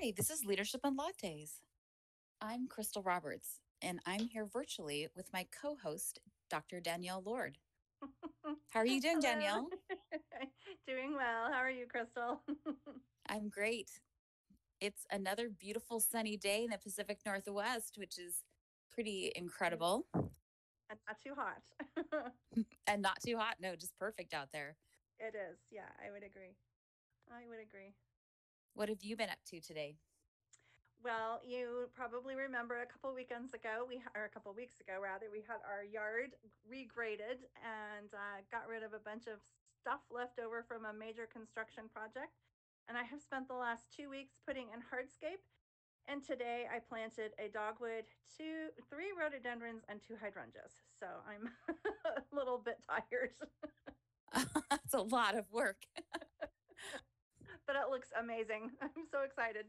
Hi, this is Leadership and Lattes. I'm Crystal Roberts, and I'm here virtually with my co host, Dr. Danielle Lord. How are you doing, Danielle? Doing well. How are you, Crystal? I'm great. It's another beautiful sunny day in the Pacific Northwest, which is pretty incredible And not too hot. and not too hot. No, just perfect out there. it is. Yeah, I would agree. I would agree. What have you been up to today? Well, you probably remember a couple weekends ago, we or a couple weeks ago rather, we had our yard regraded and uh, got rid of a bunch of stuff left over from a major construction project. And I have spent the last two weeks putting in hardscape. And today I planted a dogwood, two, three rhododendrons, and two hydrangeas. So I'm a little bit tired, That's a lot of work. but it looks amazing. I'm so excited.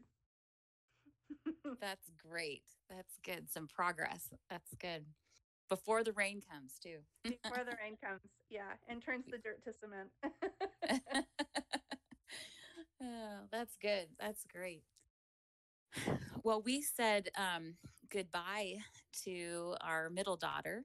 That's great. That's good. Some progress. That's good. Before the rain comes, too. Before the rain comes, yeah, and turns the dirt to cement. oh, that's good. That's great. Well, we said um, goodbye to our middle daughter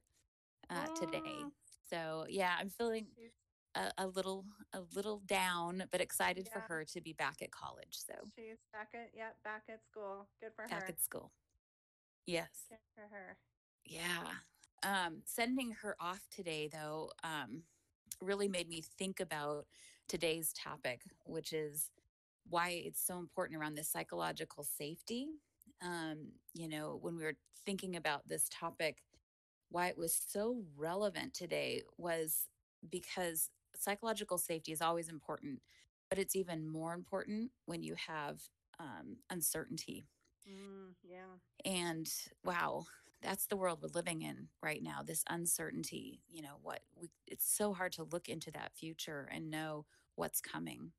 uh, today. So yeah, I'm feeling She's- a, a little a little down, but excited for her to be back at college. So She's back at yeah, back at school. Good for back her. Back at school. Yes. Good for her. Yeah. Um, sending her off today, though, um, really made me think about today's topic, which is why it's so important around this psychological safety. Um, you know, when we were thinking about this topic, why it was so relevant today was because psychological safety is always important, but it's even more important when you have um, uncertainty Mm, yeah. and wow that's the world we're living in right now this uncertainty you know what we, it's so hard to look into that future and know what's coming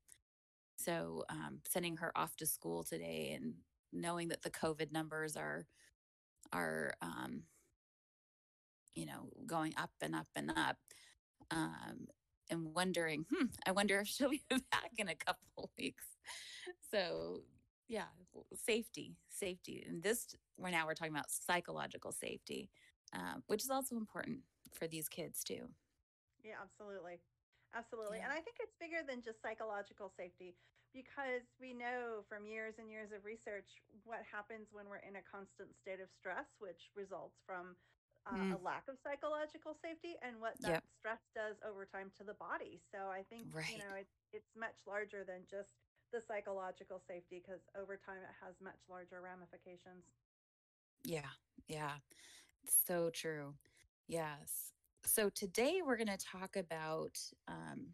so um, sending her off to school today and knowing that the covid numbers are are um, you know going up and up and up um, and wondering hmm i wonder if she'll be back in a couple weeks so yeah safety safety and this we're now we're talking about psychological safety uh, which is also important for these kids too Yeah, absolutely. Absolutely. Yeah. And I think it's bigger than just psychological safety because we know from years and years of research what happens when we're in a constant state of stress, which results from uh, a lack of psychological safety and what Mm. that Yep. stress does over time to the body. So I think, Right. you know, it, it's much larger than just the psychological safety because over time it has much larger ramifications. yeah yeah so true yes so today we're going to talk about um,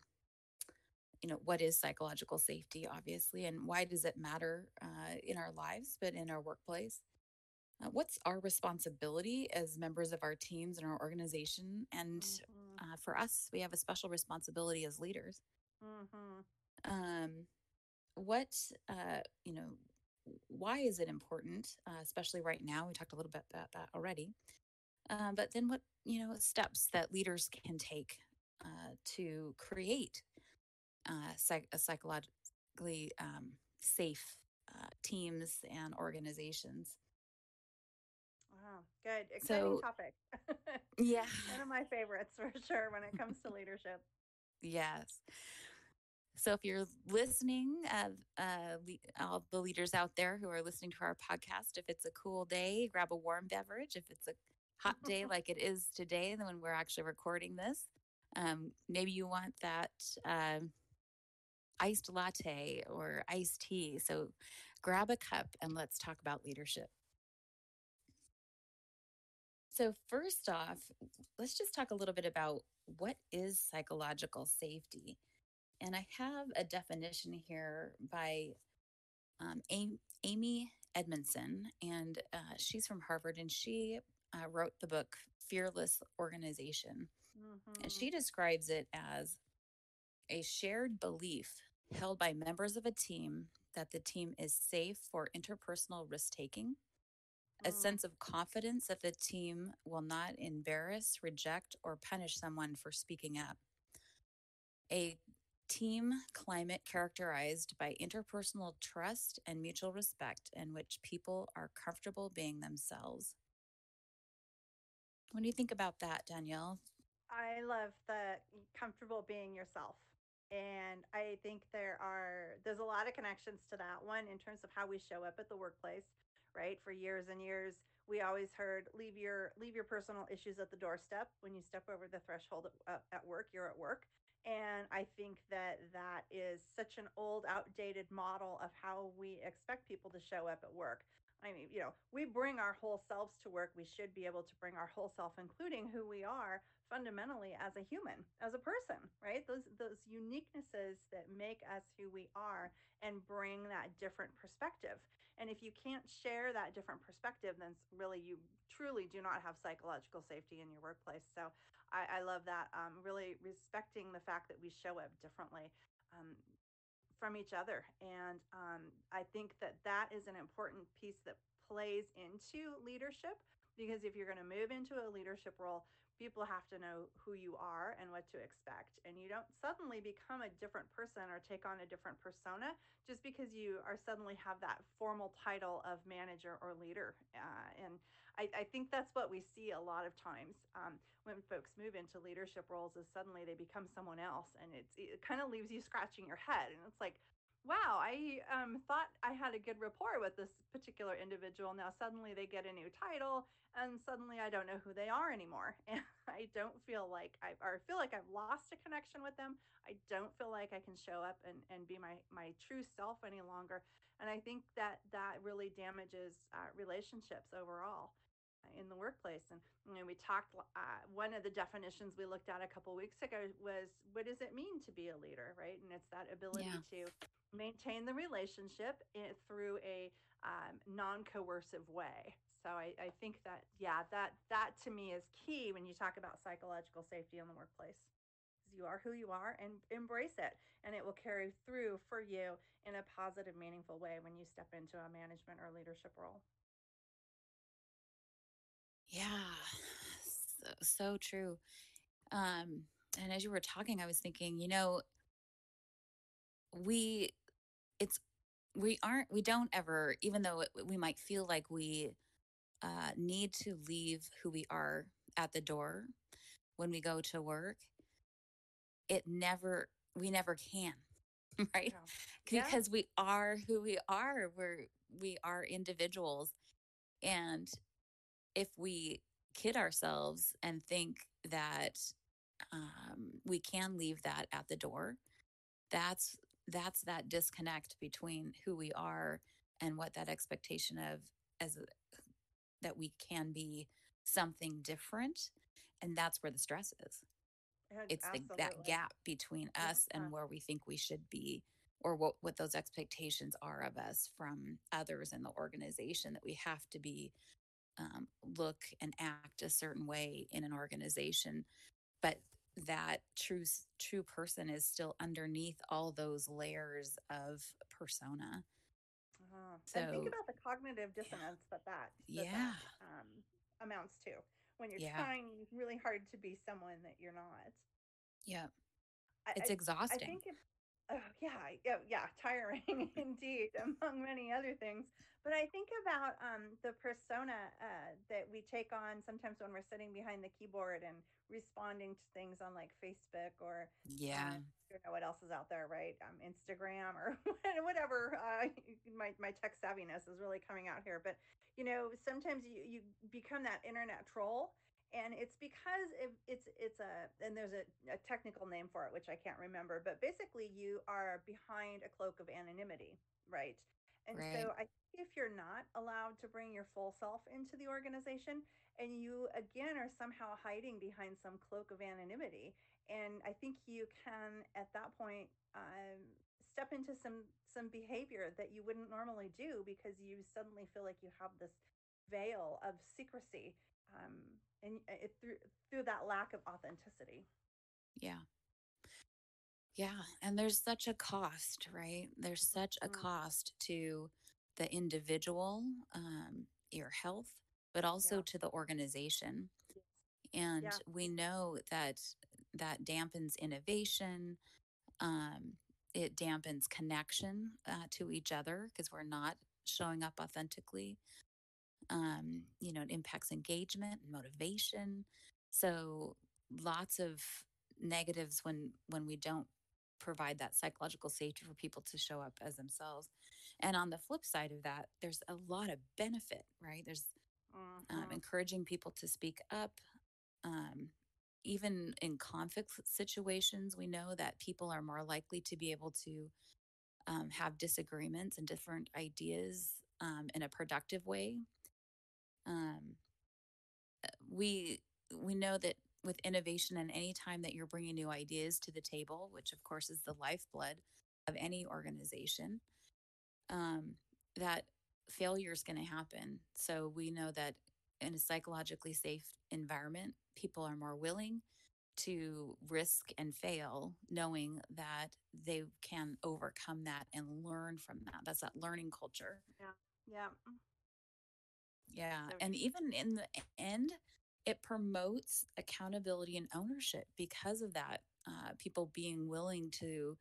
you know what is psychological safety obviously and why does it matter uh, in our lives but in our workplace uh, what's our responsibility as members of our teams and our organization? And Mhm. uh, for us we have a special responsibility as leaders. Mhm. um, what uh, you know why is it important uh, especially right now? We talked a little bit about that already. Um, but then what you know steps that leaders can take uh, to create uh, psych- a psychologically um, safe uh, teams and organizations Wow, good. Exciting So- topic. yeah One of my favorites for sure when it comes to leadership. Yes. So if you're listening, uh, uh, le- all the leaders out there who are listening to our podcast, if it's a cool day, grab a warm beverage. If it's a hot day like it is today, then when we're actually recording this, um, maybe you want that um, iced latte or iced tea. So grab a cup and let's talk about leadership. So first off, let's just talk a little bit about what is psychological safety. And I have a definition here by um, Am- Amy Edmondson, and uh, she's from Harvard, and she uh, wrote the book Fearless Organization. And Mhm. she describes it as a shared belief held by members of a team that the team is safe for interpersonal risk taking, a Mm. sense of confidence that the team will not embarrass, reject, or punish someone for speaking up, a team climate characterized by interpersonal trust and mutual respect in which people are comfortable being themselves. What do you think about that, Danielle? I love the comfortable being yourself. And I think there are there's a lot of connections to that one in terms of how we show up at the workplace, right? For years and years, we always heard leave your leave your personal issues at the doorstep. When you step over the threshold at, uh, at work, you're at work. And I think that that is such an old, outdated model of how we expect people to show up at work. I mean, you know, we bring our whole selves to work. We should be able to bring our whole self, including who we are fundamentally as a human, as a person, right? Those those uniquenesses that make us who we are and bring that different perspective. And if you can't share that different perspective, then really you truly do not have psychological safety in your workplace. So I, I love that. Um, really respecting the fact that we show up differently. Um, from each other. And um, I think that that is an important piece that plays into leadership because if you're going to move into a leadership role, people have to know who you are and what to expect. And you don't suddenly become a different person or take on a different persona just because you are suddenly have that formal title of manager or leader. Uh, and I, I, think that's what we see a lot of times um, when folks move into leadership roles is suddenly they become someone else and it's, it kind of leaves you scratching your head. And it's like, wow, I um, thought I had a good rapport with this particular individual. Now suddenly they get a new title and suddenly I don't know who they are anymore. And I don't feel like I or feel like I've lost a connection with them. I don't feel like I can show up and, and be my, my true self any longer. And I think that that really damages uh, relationships overall uh, in the workplace. And you know, we talked. Uh, one of the definitions we looked at a couple weeks ago was, "What does it mean to be a leader?" Right, and it's that ability yeah. to maintain the relationship in, through a um, non-coercive way. So I, I think that yeah, that that to me is key when you talk about psychological safety in the workplace. You are who you are and embrace it, and it will carry through for you in a positive, meaningful way when you step into a management or leadership role. Yeah, so, so true. Um, and as you were talking, I was thinking, you know, we, it's, we aren't, we don't ever, even though it, we might feel like we uh, need to leave who we are at the door when we go to work, it never, we never can, right? Yeah. Because we are who we are. We're, we are individuals. And if we kid ourselves and think that um, we can leave that at the door, that's that's that disconnect between who we are and what that expectation of as that we can be something different and that's where the stress is. It's the, that gap between us yeah. and where we think we should be or what, what those expectations are of us from others in the organization that we have to be um, look and act a certain way in an organization. But that true true person is still underneath all those layers of persona uh-huh. So and think about the cognitive dissonance yeah. that that, that yeah that, um, amounts to when you're yeah. trying really hard to be someone that you're not. Yeah, it's I, exhausting. I think if, oh, yeah, yeah, yeah, tiring indeed, among many other things. But I think about um, the persona uh, that we take on sometimes when we're sitting behind the keyboard and responding to things on like Facebook or yeah, uh, I don't know what else is out there, right? Um, Instagram or whatever. Uh, my my tech savviness is really coming out here, but you know, sometimes you you become that internet troll and it's because it's it's a and there's a, a, technical name for it which i can't remember but basically you are behind a cloak of anonymity right and right. so I think if you're not allowed to bring your full self into the organization and you again are somehow hiding behind some cloak of anonymity, and I think you can at that point um, step into some some behavior that you wouldn't normally do because you suddenly feel like you have this veil of secrecy um, and it, through through that lack of authenticity. Yeah. Yeah. And there's such a cost, right? There's such a mm-hmm. cost to the individual, um, your health, but also yeah. to the organization. And yeah. we know that that dampens innovation. Um, it dampens connection uh, to each other because we're not showing up authentically. Um, you know, it impacts engagement and motivation. So lots of negatives when when we don't provide that psychological safety for people to show up as themselves. And on the flip side of that, there's a lot of benefit, right? There's um, hmm encouraging people to speak up. Um, even in conflict situations, we know that people are more likely to be able to um, have disagreements and different ideas um, in a productive way. Um, we we know that with innovation and any time that you're bringing new ideas to the table, which of course is the lifeblood of any organization, um, that failure is going to happen. So we know that in a psychologically safe environment, people are more willing to risk and fail, knowing that they can overcome that and learn from that. That's that learning culture. Yeah. Yeah. Yeah. So And even in the end, it promotes accountability and ownership because of that. Uh, people being willing to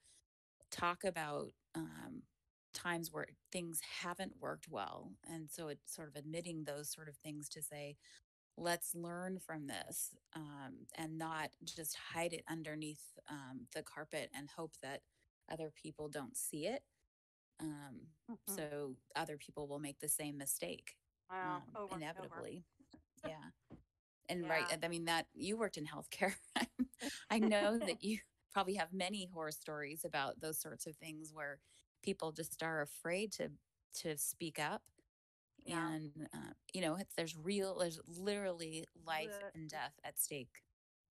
talk about um, times where things haven't worked well. And so it's sort of admitting those sort of things to say, let's learn from this um, and not just hide it underneath um, the carpet and hope that other people don't see it. Um, mhm. so other people will make the same mistake wow, um, over and over. inevitably. Yeah. And right, I mean, that you worked in healthcare. I know that you probably have many horror stories about those sorts of things where people just are afraid to to speak up yeah. and uh, you know it's, there's real there's literally life The and death at stake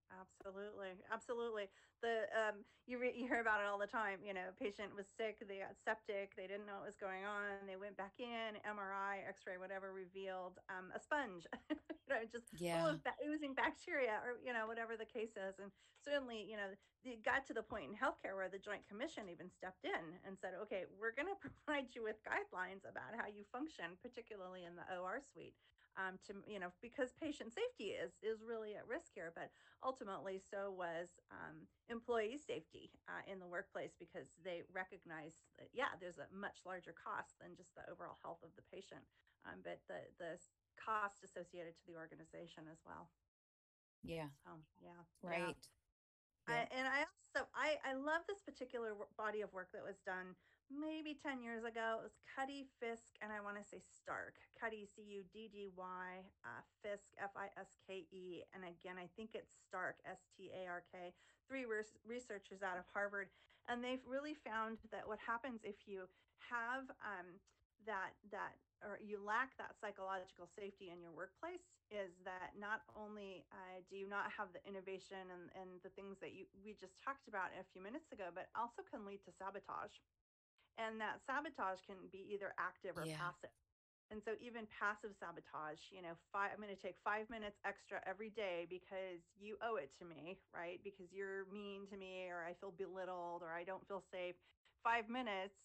Absolutely, absolutely. The um, you re- you hear about it all the time. You know, patient was sick, they got septic, they didn't know what was going on. They went back in, MRI, X-ray, whatever revealed um, a sponge, you know, just full yeah of ba- oozing bacteria, or you know, whatever the case is. And certainly, you know, it got to the point in healthcare where the Joint Commission even stepped in and said, okay, we're going to provide you with guidelines about how you function, particularly in the OR suite. Um, to you know, because patient safety is is really at risk here, but ultimately so was um, employee safety uh, in the workplace because they recognized that yeah there's a much larger cost than just the overall health of the patient um, but the the cost associated to the organization as well. Yeah. So yeah yeah. Right. I, and I also I I love this particular body of work that was done maybe 10 years ago. It was Cuddy Fiske and I want to say Stark. Cuddy C U D D Y uh, Fiske F I S K E and again I think it's Stark S T A R K. Three res- researchers out of Harvard and they've really found that what happens if you have um, that that or you lack that psychological safety in your workplace is that not only uh, do you not have the innovation and, and the things that you we just talked about a few minutes ago but also can lead to sabotage and that sabotage can be either active or yeah. passive. And so even passive sabotage you know five, i'm going to take five minutes extra every day because you owe it to me right? Because you're mean to me or i feel belittled or i don't feel safe. Five minutes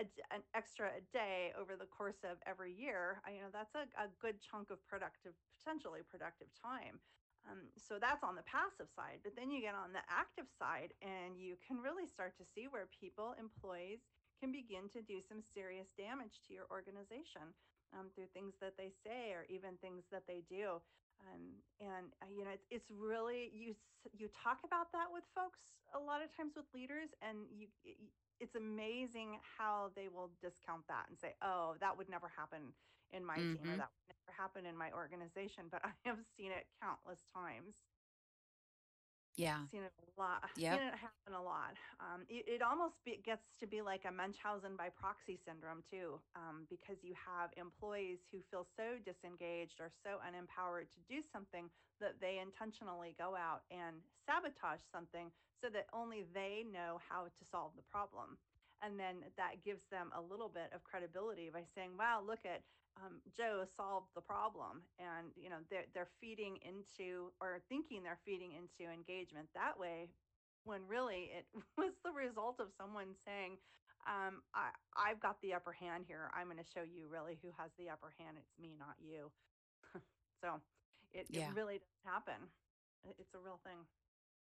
a an extra a day over the course of every year I, you know that's a, a good chunk of productive potentially productive time. Um, so that's on the passive side but then you get on the active side and you can really start to see where people employees can begin to do some serious damage to your organization um, through things that they say or even things that they do. Um, and uh, you know, it's, it's really you you talk about that with folks a lot of times with leaders, and you it's amazing how they will discount that and say, "Oh, that would never happen in my team, or mm-hmm that would never happen in my organization." But I have seen it countless times yeah seen it a lot. Seen yep it happen a lot. Um, it, it almost be, gets to be like a Munchausen by proxy syndrome too, um, because you have employees who feel so disengaged or so unempowered to do something that they intentionally go out and sabotage something so that only they know how to solve the problem. And then that gives them a little bit of credibility by saying, "Wow, look at um, Joe solved the problem, and you know they're they're feeding into or thinking they're feeding into engagement that way, when really it was the result of someone saying, um, I I've got the upper hand here. I'm going to show you really who has the upper hand. It's me, not you. so it it really does happen. It's a real thing.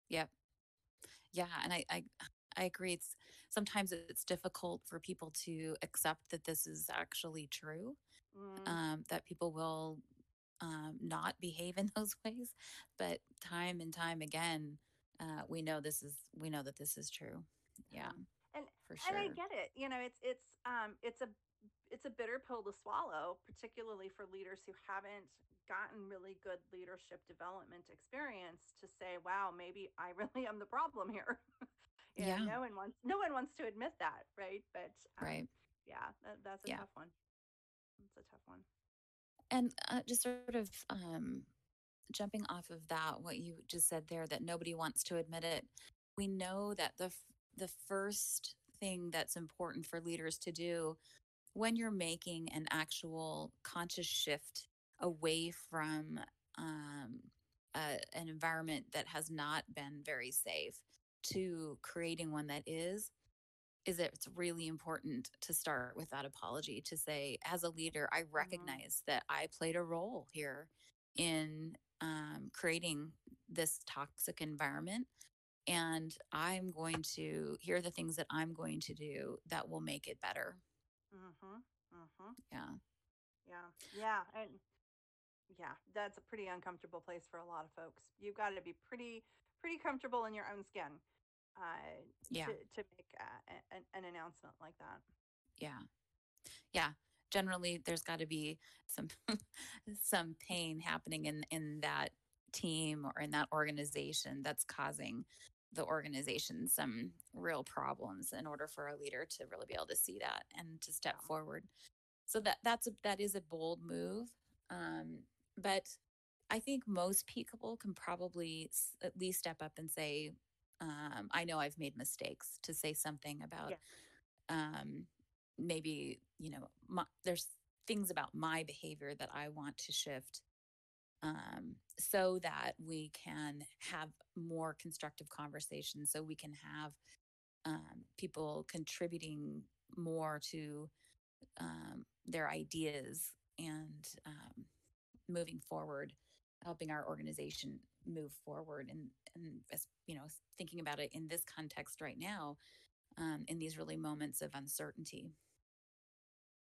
yep yeah and I, I I agree. It's sometimes it's difficult for people to accept that this is actually true. Mm, Um, that people will um, not behave in those ways, but time and time again, uh, we know this is we know that this is true. Yeah. And for and I get it. You know, it's it's um it's a it's a bitter pill to swallow, particularly for leaders who haven't gotten really good leadership development experience to say, wow, maybe I really am the problem here. know, Yeah, no one wants no one wants to admit that, right? But um right. yeah, that, that's a Yeah, tough one. It's a tough one. and uh, just sort of um, jumping off of that, what you just said there, that nobody wants to admit it. We know that the the first thing that's important for leaders to do when you're making an actual conscious shift away from um, an environment that has not been very safe to creating one that is is it's really important to start with that apology to say as a leader i hmm recognize that i played a role here in um, creating this toxic environment and i'm going to here are the things that i'm going to do that will make it better hmm hmm yeah Yeah. Yeah. And yeah, that's a pretty uncomfortable place for a lot of folks. You've got to be pretty pretty comfortable in your own skin uh, yeah. to to make uh, an, an announcement like that. yeah. Yeah. Generally there's got to be some some pain happening in in that team or in that organization that's causing the organization some real problems in order for a leader to really be able to see that and to step forward. So that that's a, that is a bold move um, but i think most people can probably at least step up and say um, i know i've made mistakes to say something about Yeah. um, maybe you know my, there's things about my behavior that i want to shift um, so that we can have more constructive conversations so we can have um, people contributing more to um, their ideas and um, moving forward helping our organization move forward and and as you know thinking about it in this context right now um, in these really moments of uncertainty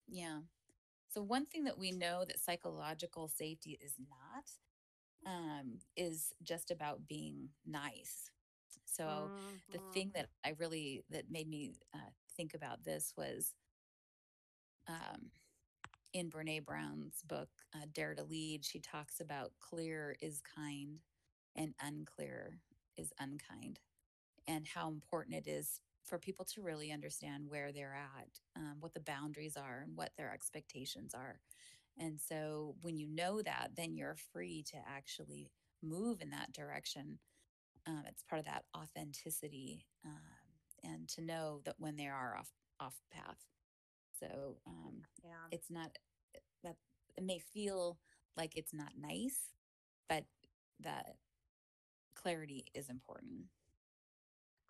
yeah so one thing that we know that psychological safety is not um, is just about being nice. So the hmm thing that I really that made me uh, think about this was um, in Brene Brown's book uh, Dare to Lead. She talks about clear is kind and unclear is unkind, and how important it is for people to really understand where they're at, um, what the boundaries are, and what their expectations are and so when you know that, then you're free to actually move in that direction. Um, it's part of that authenticity um, and to know that when they are off off path. So um, Yeah. it's not that it may feel like it's not nice, but that clarity is important.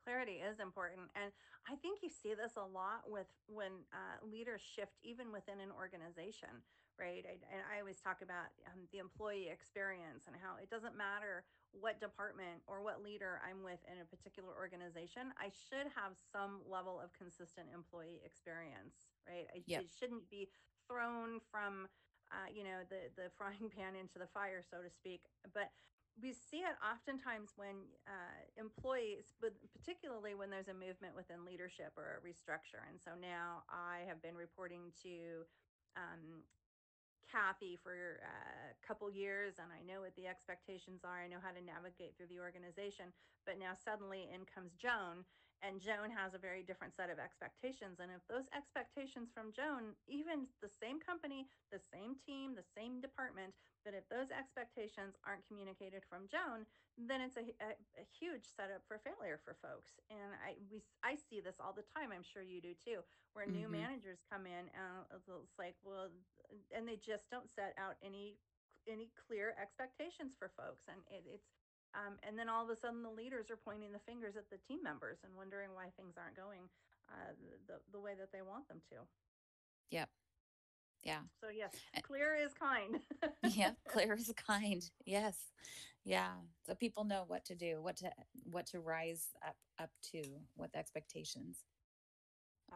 Clarity is important. And I think you see this a lot with when uh, leaders shift, even within an organization, right? I, and I always talk about um, the employee experience and how it doesn't matter what department or what leader I'm with in a particular organization, I should have some level of consistent employee experience, right? I, Yep. it shouldn't be thrown from uh, you know the the frying pan into the fire so to speak but we see it oftentimes when uh, employees, but particularly when there's a movement within leadership or a restructure. And so now I have been reporting to um, Kathy for uh, a couple years, and I know what the expectations are. I know how to navigate through the organization. But now suddenly in comes Joan, and Joan has a very different set of expectations. And if those expectations from Joan, even the same company, the same team, the same department, but if those expectations aren't communicated from Joan, then it's a, a, a huge setup for failure for folks. And I we I see this all the time. I'm sure you do too, where new Mm-hmm. managers come in and it's like, well, and they just don't set out any any clear expectations for folks and it, it's um, and then all of a sudden the leaders are pointing the fingers at the team members and wondering why things aren't going uh, the, the way that they want them to Yep. Yeah. So yes, clear is kind. Yeah, clear is kind. Yes. Yeah. So people know what to do, what to what to rise up up to, what the expectations.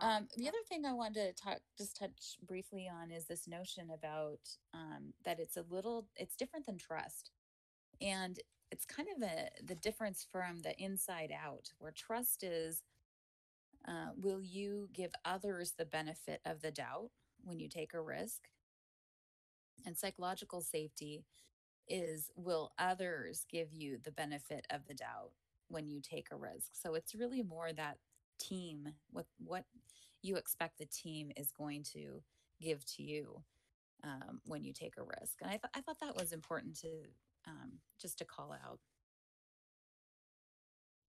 Oh, Um, the other thing I wanted to talk, just touch briefly on is this notion about um, that it's a little, it's different than trust. And it's kind of a, the difference from the inside out, where trust is uh, will you give others the benefit of the doubt when you take a risk? And psychological safety is will others give you the benefit of the doubt when you take a risk? So it's really more that team, what, what you expect the team is going to give to you um, when you take a risk. And I, th- I thought that was important to um, just to call out.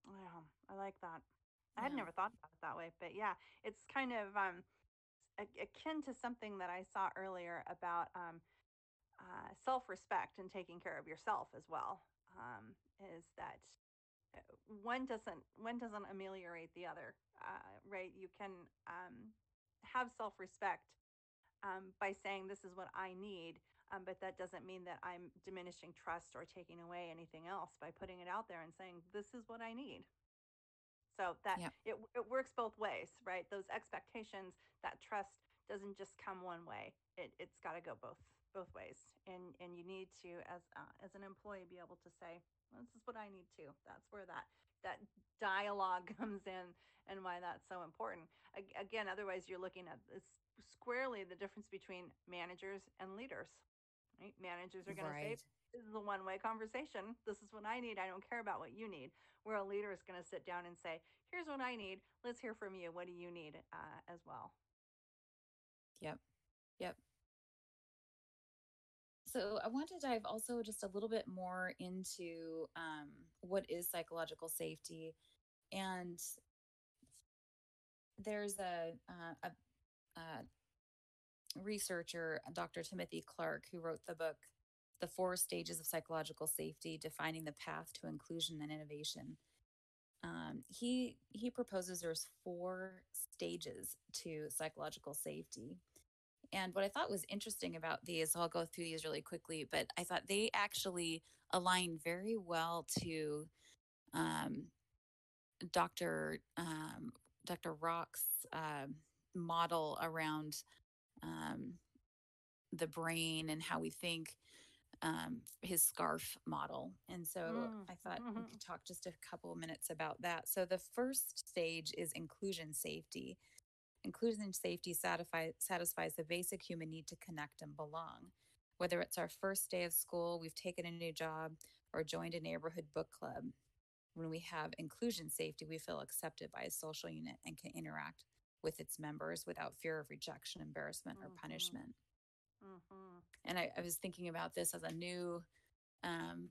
Yeah, I like that. I had never thought about it that way, but yeah, it's kind of um, a- akin to something that I saw earlier about um, uh, self-respect and taking care of yourself as well. Um, is that uh, one doesn't one doesn't ameliorate the other, uh, right? You can um, have self-respect um, by saying this is what I need, um, but that doesn't mean that I'm diminishing trust or taking away anything else by putting it out there and saying this is what I need. So that Yeah. it it works both ways, right? Those expectations, that trust doesn't just come one way. It it's got to go both both ways. And and you need to as uh, as an employee be able to say, this is what I need too. That's where that that dialogue comes in and why that's so important. Again, otherwise you're looking at this squarely the difference between managers and leaders. Right? Managers are going to say, Right. this is a one way conversation. This is what I need. I don't care about what you need. Where a leader is going to sit down and say, here's what I need. Let's hear from you. What do you need uh, as well? Yep. Yep. So I want to dive also just a little bit more into um, what is psychological safety, and there's a uh, a, a researcher, Dr. Timothy Clark, who wrote the book "The Four Stages of Psychological Safety: Defining the Path to Inclusion and Innovation." Um, he he proposes there's four stages to psychological safety, and what I thought was interesting about these, I'll go through these really quickly, but I thought they actually align very well to um, Dr. Um, Dr. Rock's um model around um, the brain and how we think, um, his scarf model. And so Mm, I thought we mhm, could talk just a couple minutes about that. So the first stage is inclusion safety. Inclusion safety satisfy, satisfies the basic human need to connect and belong. Whether it's our first day of school, we've taken a new job, or joined a neighborhood book club, when we have inclusion safety, we feel accepted by a social unit and can interact with its members without fear of rejection, embarrassment, or mhm, punishment. mhm. And I, I was thinking about this as a new, um,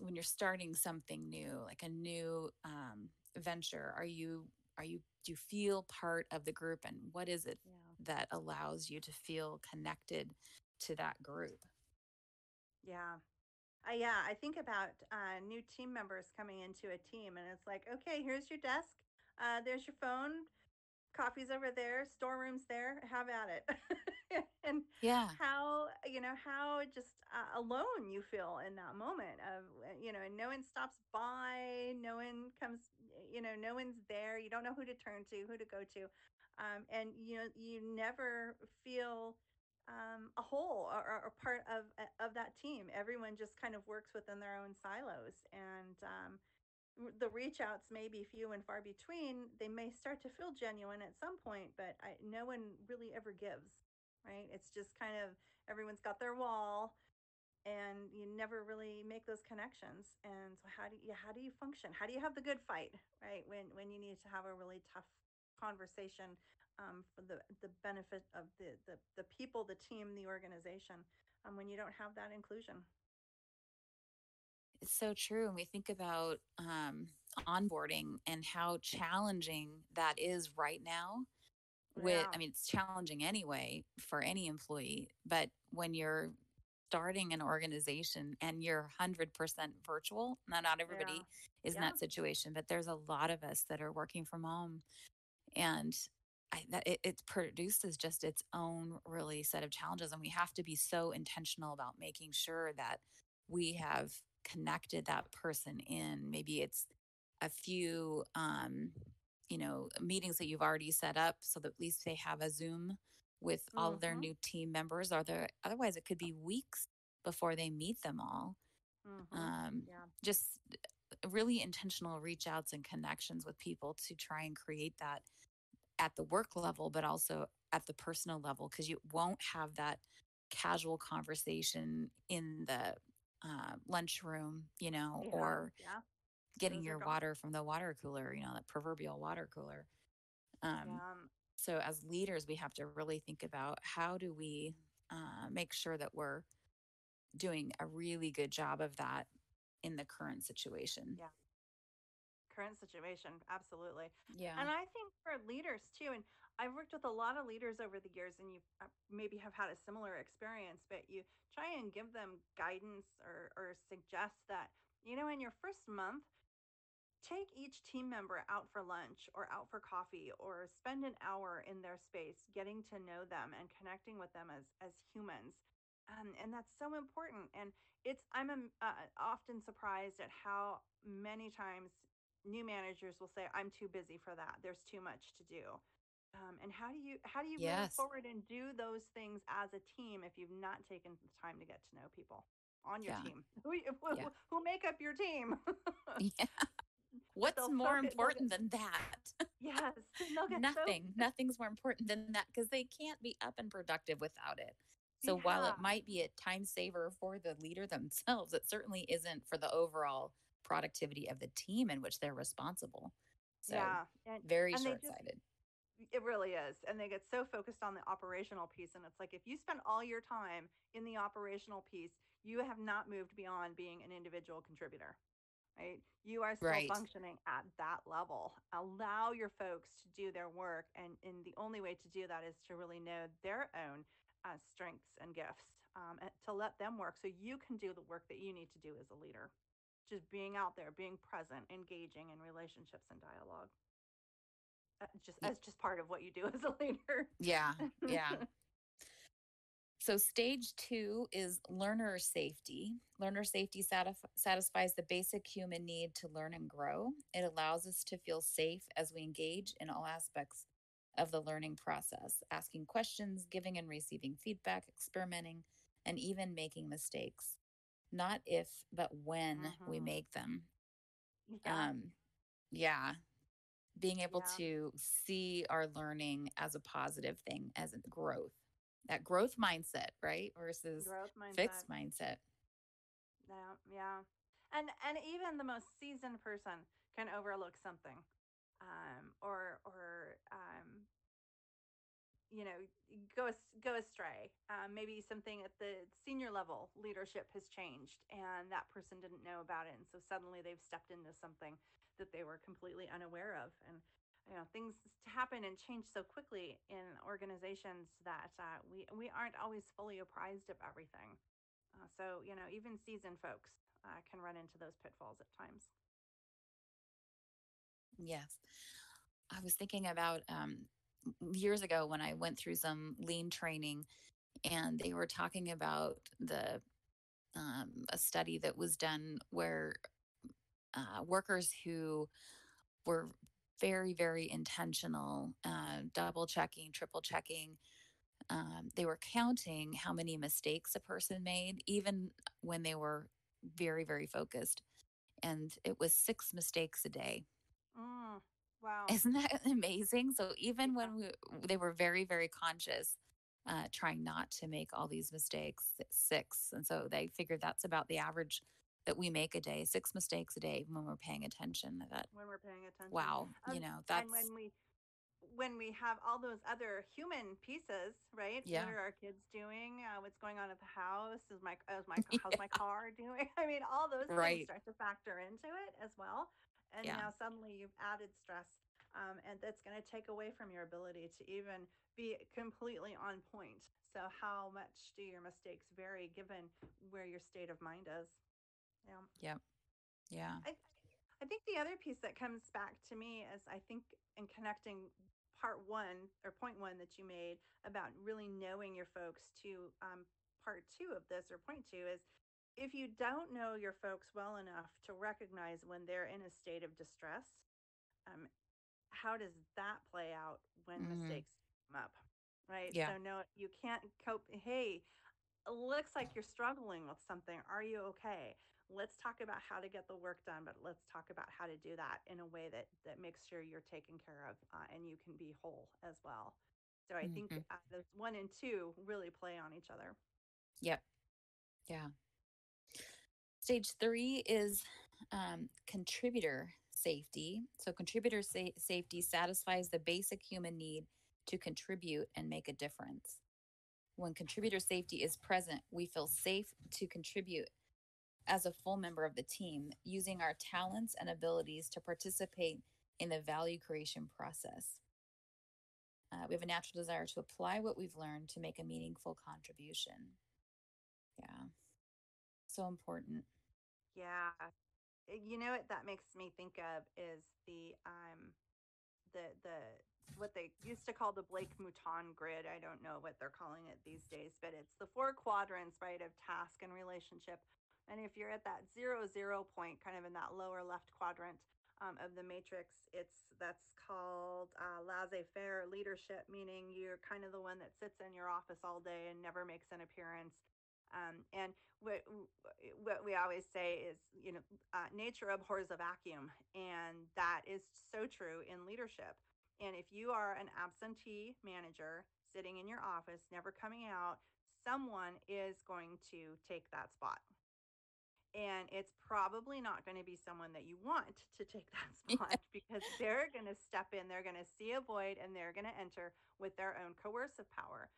when you're starting something new, like a new um, venture, are you, are you, do you feel part of the group and what is it Yeah. that allows you to feel connected to that group? Yeah. Uh, yeah. I think about uh, new team members coming into a team, and it's like, okay, here's your desk. Uh, there's your phone. Coffee's over there, storeroom's there, have at it. and Yeah. how, you know, how just uh, alone you feel in that moment of, uh, you know, and no one stops by, no one comes, you know, no one's there. You don't know who to turn to, who to go to. Um, and, you know, you never feel um, a whole or, or, part of, uh, of that team. Everyone just kind of works within their own silos. And, um, the reach outs may be few and far between. They may start to feel genuine at some point, but I, no one really ever gives, right? It's just kind of everyone's got their wall and you never really make those connections. And so how do you, how do you function? How do you have the good fight, right? When, when you need to have a really tough conversation um, for the, the benefit of the, the, the people, the team, the organization, um, when you don't have that inclusion. It's so true. And we think about um, onboarding and how challenging that is right now. With, Yeah. I mean, it's challenging anyway for any employee, but when you're starting an organization and you're 100% virtual, now not Yeah. everybody is in that situation, but there's a lot of us that are working from home. And I, that it, it produces just its own really set of challenges and we have to be so intentional about making sure that we have connected that person in maybe it's a few um you know meetings that you've already set up so that at least they have a zoom with all of their Mhm. new team members or there otherwise it could be weeks before they meet them all Mhm. um Yeah. just really intentional reach outs and connections with people to try and create that at the work level, but also at the personal level, because you won't have that casual conversation in the uh, lunchroom, you know, Yeah. or Yeah. getting Those your water from the water cooler, you know, that proverbial water cooler. Um, Yeah. so, as leaders, we have to really think about how do we uh, make sure that we're doing a really good job of that in the current situation. Yeah. Current situation. Absolutely. Yeah. And I think for leaders too, and I've worked with a lot of leaders over the years, and you uh, maybe have had a similar experience, but you try and give them guidance or, or suggest that, you know, in your first month, take each team member out for lunch or out for coffee or spend an hour in their space getting to know them and connecting with them as as humans um, and that's so important and it's i'm um, uh, often surprised at how many times new managers will say i'm too busy for that there's too much to do um, and how do you how do you move forward and do those things as a team if you've not taken the time to get to know people on your Yeah. team who, who, Yeah. who make up your team Yeah. What's they'll more focus- important get- than that? Yes, and so Nothing. Nothing's more important than that because they can't be up and productive without it. So while it might be a time saver for the leader themselves, it certainly isn't for the overall productivity of the team in which they're responsible. So yeah, and very and they short just- sighted. it really is, and they get so focused on the operational piece, and it's like if you spend all your time in the operational piece, you have not moved beyond being an individual contributor. Right? You are still Right. functioning at that level. Allow your folks to do their work, and, and the only way to do that is to really know their own uh, strengths and gifts, um, and to let them work so you can do the work that you need to do as a leader. Just being out there, being present, engaging in relationships and dialogue. Uh, just Ye- as just part of what you do as a leader. Yeah. Yeah. So, stage two is learner safety. Learner safety satisf- satisfies the basic human need to learn and grow. It allows us to feel safe as we engage in all aspects of the learning process, asking questions, giving and receiving feedback, experimenting, and even making mistakes. Not if, but when we Mhm. make them. yeah. Um, yeah. Being able Yeah. to see our learning as a positive thing, as a growth, that growth mindset, right? Versus growth mindset. fixed mindset. Yeah, yeah. And and even the most seasoned person can overlook something. Um or or um you know, go go astray. Um, maybe something at the senior level leadership has changed, and that person didn't know about it, and so suddenly they've stepped into something that they were completely unaware of. And you know, things happen and change so quickly in organizations that uh, we we aren't always fully apprised of everything. Uh, so you know, even seasoned folks uh, can run into those pitfalls at times. Yes. I was thinking about um, years ago when I went through some lean training, and they were talking about the um, a study that was done where uh, workers who were very, very intentional, uh, double checking, triple checking, um, they were counting how many mistakes a person made, even when they were very, very focused. And it was six mistakes a day. Wow. Isn't that amazing? So even when we, they were very, very conscious, uh, trying not to make all these mistakes, six. And so they figured that's about the average that we make a day, six mistakes a day when we're paying attention. That when we're paying attention. wow, you Um, know, that's and when we when we have all those other human pieces, right? Yeah. What are our kids doing? Uh, what's going on at the house? Is my is my how's my car doing? I mean, all those Right. things start to factor into it as well. And Yeah. now suddenly you've added stress, um, and that's going to take away from your ability to even be completely on point. So, how much do your mistakes vary given where your state of mind is? Yeah. yeah, I, I think the other piece that comes back to me is I think in connecting part one or point one that you made about really knowing your folks to um, part two of this or point two is if you don't know your folks well enough to recognize when they're in a state of distress, um, how does that play out when hmm mistakes come up? Right. Yeah. So, no, you can't cope. Hey, looks like you're struggling with something. Are you okay? Let's talk about how to get the work done, but let's talk about how to do that in a way that that makes sure you're taken care of uh, and you can be whole as well. So I think hmm uh, the one and two really play on each other. Yep. Yeah. Stage three is um, contributor safety. So, contributor sa- safety satisfies the basic human need to contribute and make a difference. When contributor safety is present, we feel safe to contribute as a full member of the team, using our talents and abilities to participate in the value creation process. Uh, we have a natural desire to apply what we've learned to make a meaningful contribution. Yeah, so important. Yeah. Uh, You know what that makes me think of is the um the the what they used to call the Blake Mouton grid. I don't know what they're calling it these days, but it's the four quadrants, right, of task and relationship. And if you're at that zero zero point, kind of in that lower left quadrant um, of the matrix, it's that's called uh, laissez-faire leadership, meaning you're kind of the one that sits in your office all day and never makes an appearance. Um, and what what we always say is, you know, uh, nature abhors a vacuum, and that is so true in leadership. And if you are an absentee manager sitting in your office, never coming out, someone is going to take that spot. And it's probably not going to be someone that you want to take that spot because they're going to step in, they're going to see a void, and they're going to enter with their own coercive power.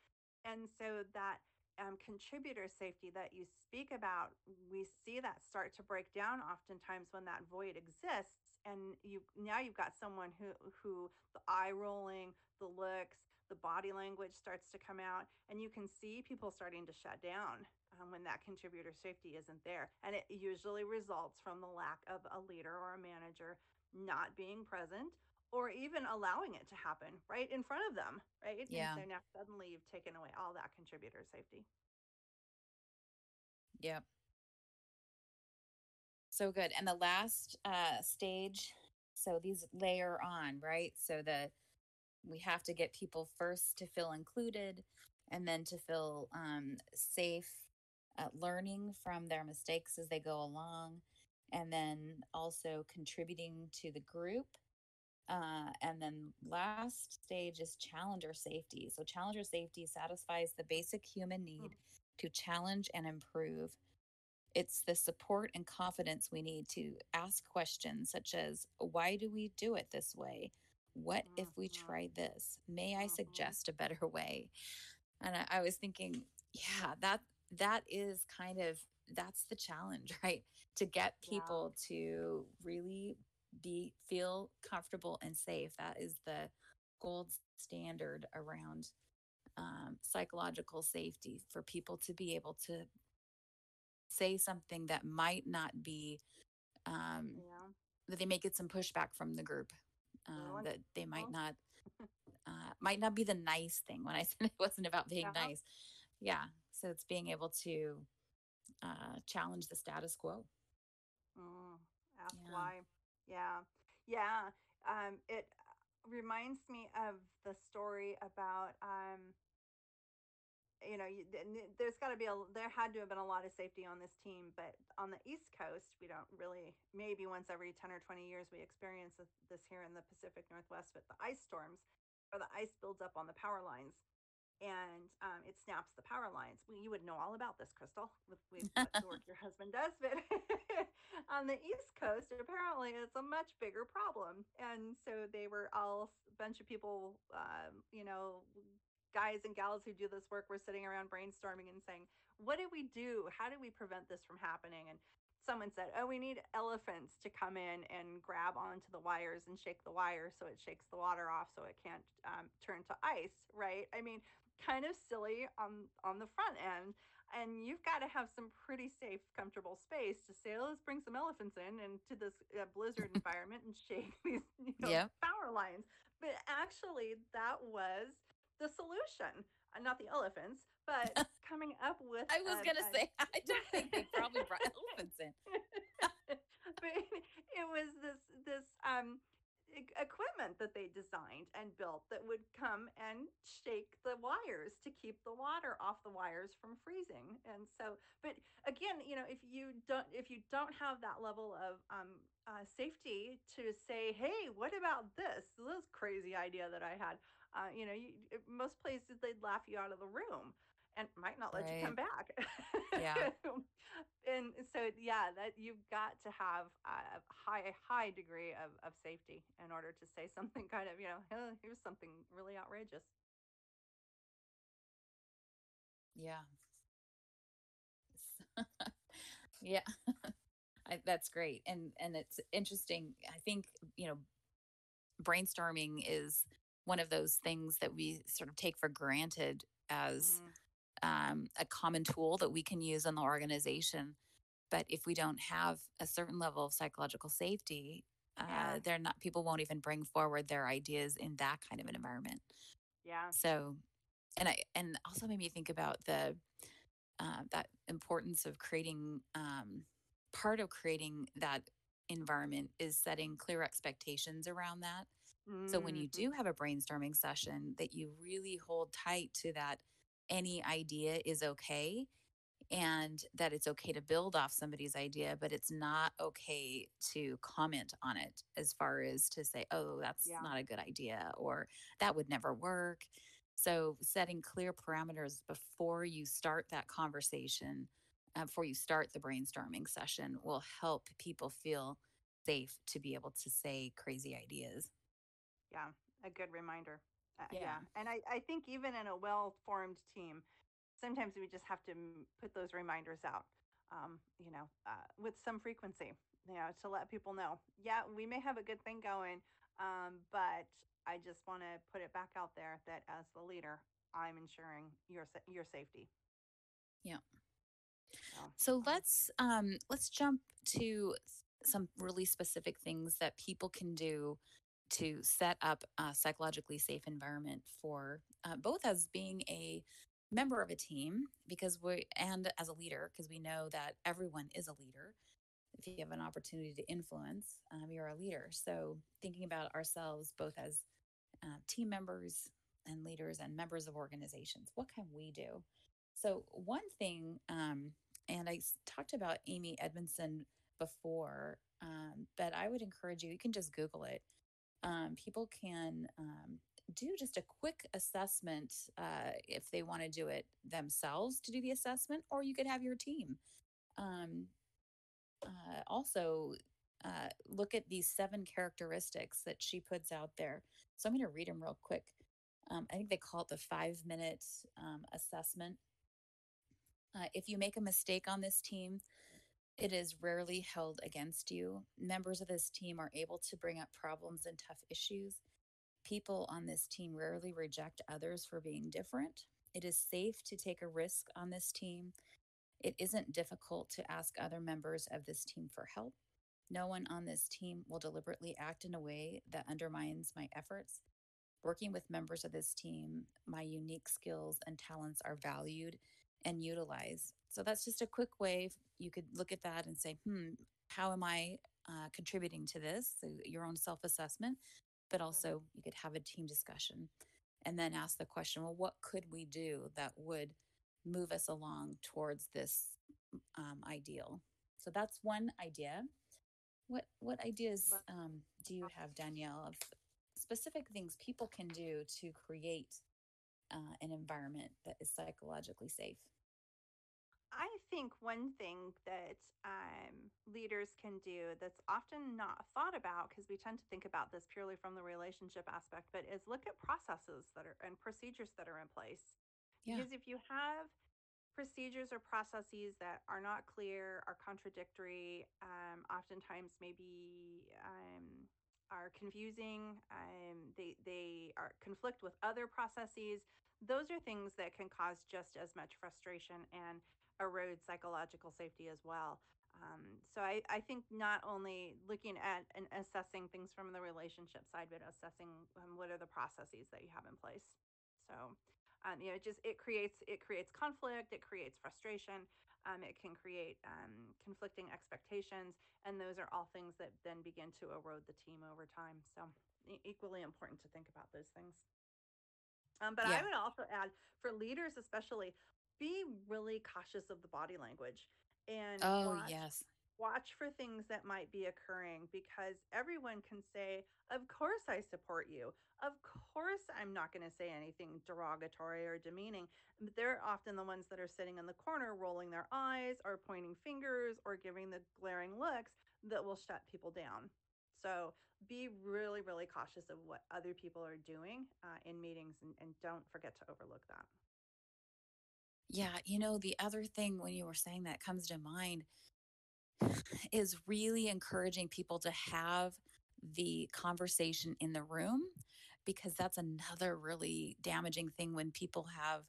And so that um, contributor safety that you speak about, we see that start to break down oftentimes when that void exists. And you now you've got someone who who the eye rolling, the looks, the body language starts to come out, and you can see people starting to shut down um, when that contributor safety isn't there. And it usually results from the lack of a leader or a manager not being present or even allowing it to happen right in front of them, right? And Yeah. so now suddenly you've taken away all that contributor safety. Yep. So good. And the last uh, stage, so these layer on, right? So the we have to get people first to feel included and then to feel um, safe uh, learning from their mistakes as they go along and then also contributing to the group uh, and then last stage is challenger safety. So challenger safety satisfies the basic human Mm, need to challenge and improve. It's the support and confidence we need to ask questions such as why do we do it this way? What if we mhm, try this? May i mhm. suggest a better way? And I, I was thinking yeah that that is kind of that's the challenge right? To get Yeah, people to really be feel comfortable and safe that is the gold standard around um, psychological safety for people to be able to say something that might not be um, yeah. that they may get some pushback from the group um, that they might not uh, might not be the nice thing when i said it wasn't about being yeah. nice yeah so it's being able to uh, challenge the status quo Mm, ask yeah why. Yeah, yeah. Um, it uh, reminds me of the story about um, you know, you, th- there's got to be a there had to have been a lot of safety on this team, but on the East Coast, we don't really. Maybe once every ten or twenty years, we experience this this here in the Pacific Northwest with the ice storms, or the ice builds up on the power lines and um, it snaps the power lines. Well, you would know all about this, Crystal, with, with what the work your husband does. But on the East Coast, apparently, it's a much bigger problem. And so they were all a bunch of people, um, you know, guys and gals who do this work were sitting around brainstorming and saying, "What do we do? How do we prevent this from happening?" And someone said, "Oh, we need elephants to come in and grab onto the wires and shake the wire so it shakes the water off so it can't um, turn to ice." Right? I mean, kind of silly on on the front end, and you've got to have some pretty safe, comfortable space to say, "Oh, let's bring some elephants in and to this uh, blizzard environment and shake these you know, Yeah. power lines." But actually, that was the solution. Uh, Not the elephants, but coming up with. I was gonna say I don't think they probably brought elephants in. but it was this this um equipment that they designed and built that would come and shake the wires to keep the water off the wires from freezing and so but again you know if you don't if you don't have that level of um uh, safety to say hey what about this? This crazy idea that i had. Uh, you know you, most places they'd laugh you out of the room and might not let you come back Yeah. and so yeah that you've got to have a high high degree of, of safety in order to say something kind of you know "Oh, here's something really outrageous Yeah. yeah. I, that's great. And and it's interesting. I think, you know, brainstorming is one of those things that we sort of take for granted as Mhm. Um, a common tool that we can use in the organization. But if we don't have a certain level of psychological safety, uh, Yeah. they're not people won't even bring forward their ideas in that kind of an environment. yeah So, and I and also made me think about the uh, that importance of creating. Um, part of creating that environment is setting clear expectations around that. So when you Mhm. do have a brainstorming session, that you really hold tight to that any idea is okay and that it's okay to build off somebody's idea, but it's not okay to comment on it as far as to say, oh, that's Yeah. not a good idea or that would never work. So setting clear parameters before you start that conversation, uh, before you start the brainstorming session, will help people feel safe to be able to say crazy ideas. yeah a good reminder yeah. Yeah. and I, I think even in a well-formed team sometimes we just have to put those reminders out um, you know uh, with some frequency you know to let people know yeah we may have a good thing going um, but i just want to put it back out there that as the leader i'm ensuring your your safety Yeah. so, So um, let's um let's jump to some really specific things that people can do to set up a psychologically safe environment for uh, both as being a member of a team because we and as a leader because we know that everyone is a leader. If you have an opportunity to influence um, you're a leader. So thinking about ourselves both as uh, team members and leaders and members of organizations what can we do? So one thing um, and i talked about Amy Edmondson before, um, but I would encourage you, you can just Google it. Um, people can um, do just a quick assessment uh, if they want to do it themselves to do the assessment, or you could have your team. Um, uh, also, uh, look at these seven characteristics that she puts out there. So I'm going to read them real quick. Um, I think they call it the five minute um, assessment. Uh, if you make a mistake on this team, it is rarely held against you. Members of this team are able to bring up problems and tough issues. People on this team rarely reject others for being different. It is safe to take a risk on this team. It isn't difficult to ask other members of this team for help. No one on this team will deliberately act in a way that undermines my efforts. Working with members of this team, my unique skills and talents are valued and utilize. So that's just a quick way you could look at that and say, hmm, how am I uh, contributing to this? So your own self assessment, but also you could have a team discussion and then ask the question, well, what could we do that would move us along towards this um, ideal? So that's one idea. What what ideas um, do you have, Danielle, of specific things people can do to create uh, an environment that is psychologically safe? I think one thing that um, leaders can do that's often not thought about because we tend to think about this purely from the relationship aspect, but is look at processes that are and procedures that are in place. Yeah. Because if you have procedures or processes that are not clear, are contradictory, um, oftentimes maybe um, are confusing, um, they, they are conflict with other processes. Those are things that can cause just as much frustration and erode psychological safety as well. Um, so I, I think not only looking at and assessing things from the relationship side, but assessing um, what are the processes that you have in place. So, um, you know, it just it creates it creates conflict, it creates frustration, um, it can create um, conflicting expectations, and those are all things that then begin to erode the team over time. So, equally important to think about those things. Um, but I would also add for leaders, especially, be really cautious of the body language and Oh, watch yes. watch for things that might be occurring because everyone can say, Of course, I support you. Of course, I'm not going to say anything derogatory or demeaning. But they're often the ones that are sitting in the corner, rolling their eyes or pointing fingers or giving the glaring looks that will shut people down. So be really, really cautious of what other people are doing uh, in meetings and, and don't forget to overlook that. Yeah. You know, the other thing when you were saying that comes to mind is really encouraging people to have the conversation in the room because that's another really damaging thing when people have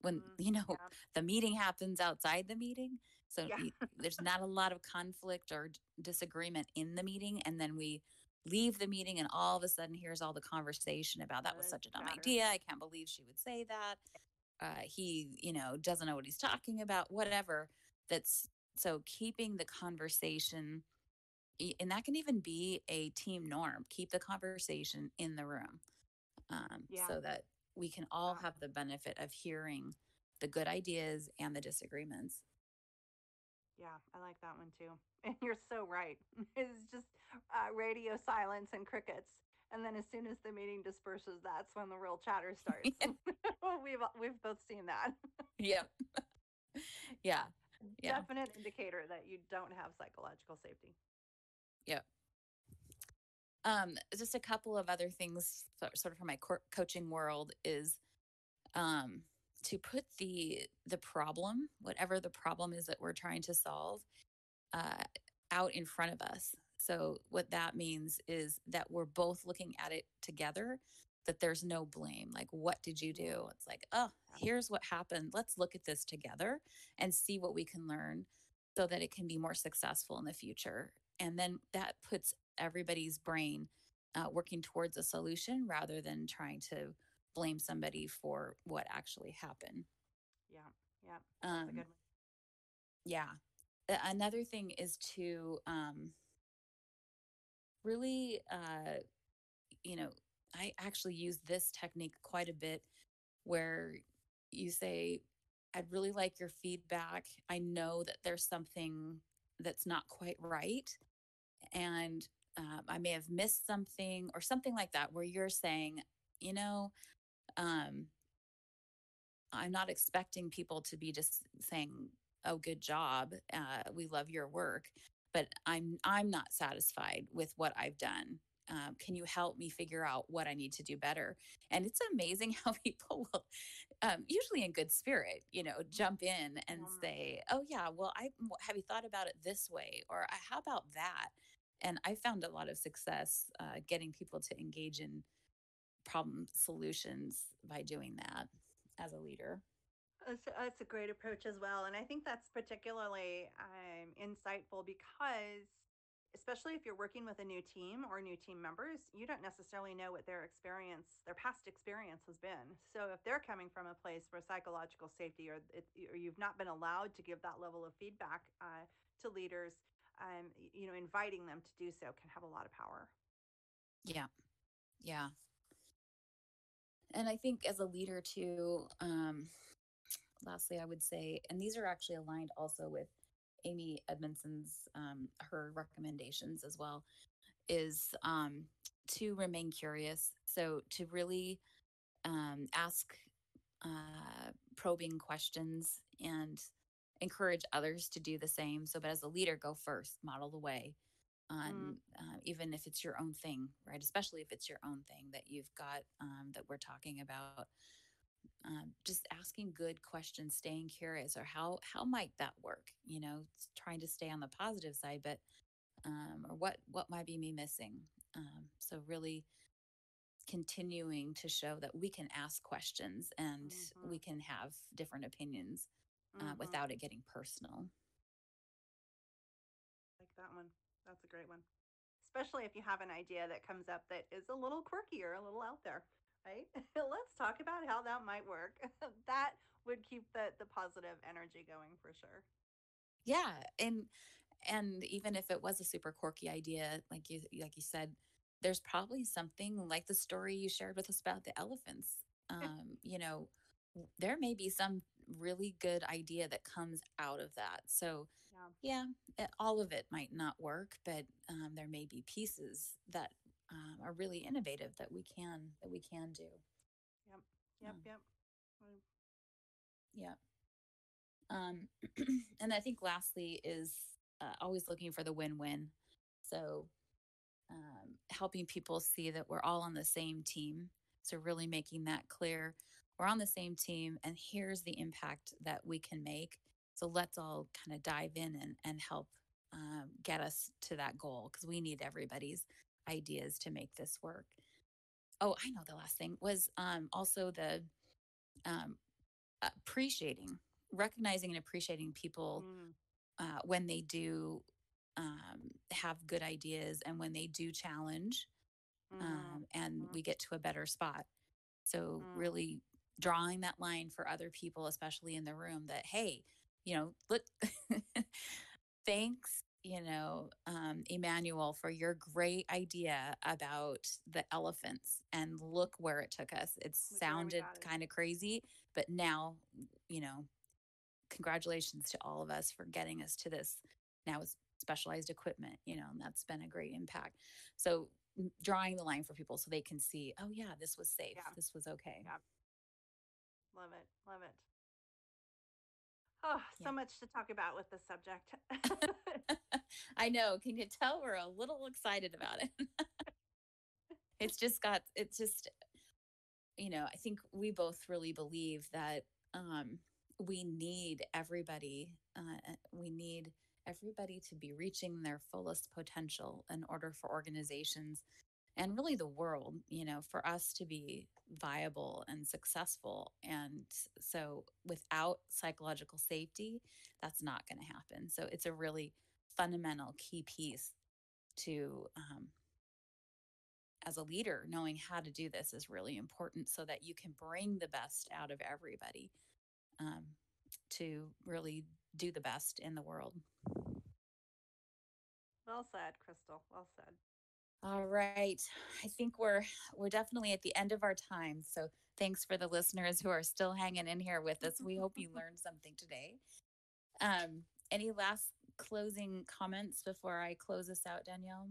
when Mm, you know yeah. the meeting happens outside the meeting so Yeah. there's not a lot of conflict or disagreement in the meeting and then we leave the meeting and all of a sudden here's all the conversation about that was such a dumb idea i can't believe she would say that uh, he you know doesn't know what he's talking about whatever that's so keeping the conversation and that can even be a team norm keep the conversation in the room um, Yeah. so that we can all have the benefit of hearing the good ideas and the disagreements Yeah, I like that one too. And you're so right. It's just uh, radio silence and crickets. And then as soon as the meeting disperses, that's when the real chatter starts. we've we've both seen that. yep yeah Yeah. Definite indicator that you don't have psychological safety. um just a couple of other things so- sort of from my cor- coaching world is um to put the the problem whatever the problem is that we're trying to solve uh out in front of us so what that means is that we're both looking at it together that there's no blame like what did you do? It's like oh here's what happened. Let's look at this together and see what we can learn so that it can be more successful in the future. And then that puts everybody's brain uh, working towards a solution rather than trying to blame somebody for what actually happened. Yeah, yeah, Um, yeah. Another thing is to um, really, uh, you know, I actually use this technique quite a bit where you say, I'd really like your feedback. I know that there's something that's not quite right. And um, I may have missed something or something like that, where you're saying, you know, um, I'm not expecting people to be just saying, "Oh, good job. Uh, we love your work," but I'm I'm not satisfied with what I've done. Um, can you help me figure out what I need to do better? And it's amazing how people will, um, usually in good spirit, you know, jump in and Yeah. say, "Oh yeah, well, I have you thought about it this way?" or "Uh, "How about that?" And I found a lot of success uh, getting people to engage in problem solutions by doing that as a leader. That's, that's a great approach as well. And I think that's particularly um, insightful because, especially if you're working with a new team or new team members, you don't necessarily know what their experience, their past experience has been. So if they're coming from a place where psychological safety or, it, or you've not been allowed to give that level of feedback uh, to leaders, um, you know, inviting them to do so can have a lot of power. Yeah. Yeah. And I think as a leader too, um, lastly, I would say, and these are actually aligned also with Amy Edmondson's um, her recommendations as well, is um, to remain curious. So to really um, ask uh, probing questions and encourage others to do the same. So, but as a leader, go first, model the way. On uh, even if it's your own thing, right? Especially if it's your own thing that you've got um, that we're talking about um, just asking good questions, staying curious, or how how might that work? You know, trying to stay on the positive side, but um, or what what might be me missing? Um, so really continuing to show that we can ask questions and Mm-hmm. we can have different opinions uh, Mm-hmm. without it getting personal. Like that one. That's a great one. Especially if you have an idea that comes up that is a little quirky or a little out there, right? Let's talk about how that might work. that would keep the the positive energy going for sure. Yeah, and and even if it was a super quirky idea, like you like you said, there's probably something like the story you shared with us about the elephants. Um, you know, there may be some really good idea that comes out of that. So Yeah. yeah, it, all of it might not work, but um, there may be pieces that um, are really innovative that we can that we can do. Yep. Um, Yep. Mm, Yeah. Um, and I think lastly is uh, always looking for the win-win. So um, helping people see that we're all on the same team. So really making that clear. We're on the same team, and here's the impact that we can make. So let's all kind of dive in and, and help um, get us to that goal because we need everybody's ideas to make this work. Oh, I know the last thing was um, also the um, appreciating, recognizing and appreciating people Mm, uh, when they do um, have good ideas and when they do challenge mm, um, and mhm. we get to a better spot. So, Mm. really drawing that line for other people, especially in the room, that, hey, you know, look, thanks, you know, um, Emmanuel, for your great idea about the elephants. And look where it took us. It Look sounded kind of crazy, but now, you know, congratulations to all of us for getting us to this now with specialized equipment, you know, and that's been a great impact. So, drawing the line for people so they can see, oh, yeah, this was safe. Yeah. This was okay. Yeah. Love it. Love it. Oh, so Yeah. much to talk about with this subject. I know. Can you tell we're a little excited about it? it's just got, it's just, you know, I think we both really believe that um, we need everybody, uh, we need everybody to be reaching their fullest potential in order for organizations and really the world, you know, for us to be viable and successful. And so without psychological safety, that's not going to happen. So it's a really fundamental key piece to, um, as a leader, knowing how to do this is really important so that you can bring the best out of everybody um, to really do the best in the world. well said, Crystal. Well said. All right. I think we're we're definitely at the end of our time. So thanks for the listeners who are still hanging in here with us. We hope you learned something today. Um, any last closing comments before I close us out, Danielle?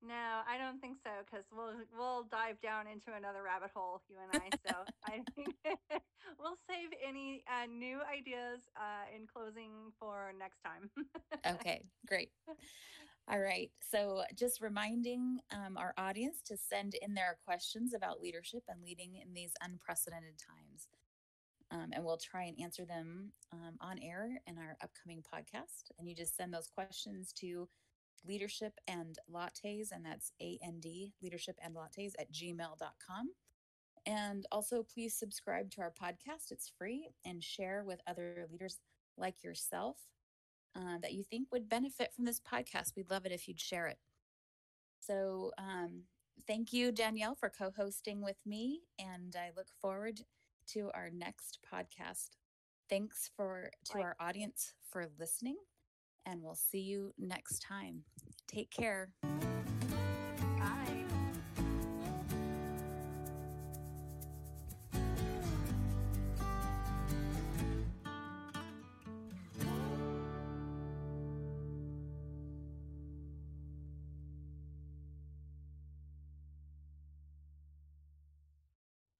No, I don't think so because we'll we'll dive down into another rabbit hole, you and I. So I think we'll save any uh, new ideas uh, in closing for next time. Okay, great. All right. So, just reminding um, our audience to send in their questions about leadership and leading in these unprecedented times. Um, and we'll try and answer them um, on air in our upcoming podcast. And you just send those questions to leadership and lattes, and that's A N D, leadership and lattes at gmail.com. And also, please subscribe to our podcast. It's free and share with other leaders like yourself uh, that you think would benefit from this podcast. We'd love it if you'd share it. So, um, thank you, Danielle, for co hosting with me. And I look forward to our next podcast. Thanks for to Like- our audience for listening, and we'll see you next time. Take care.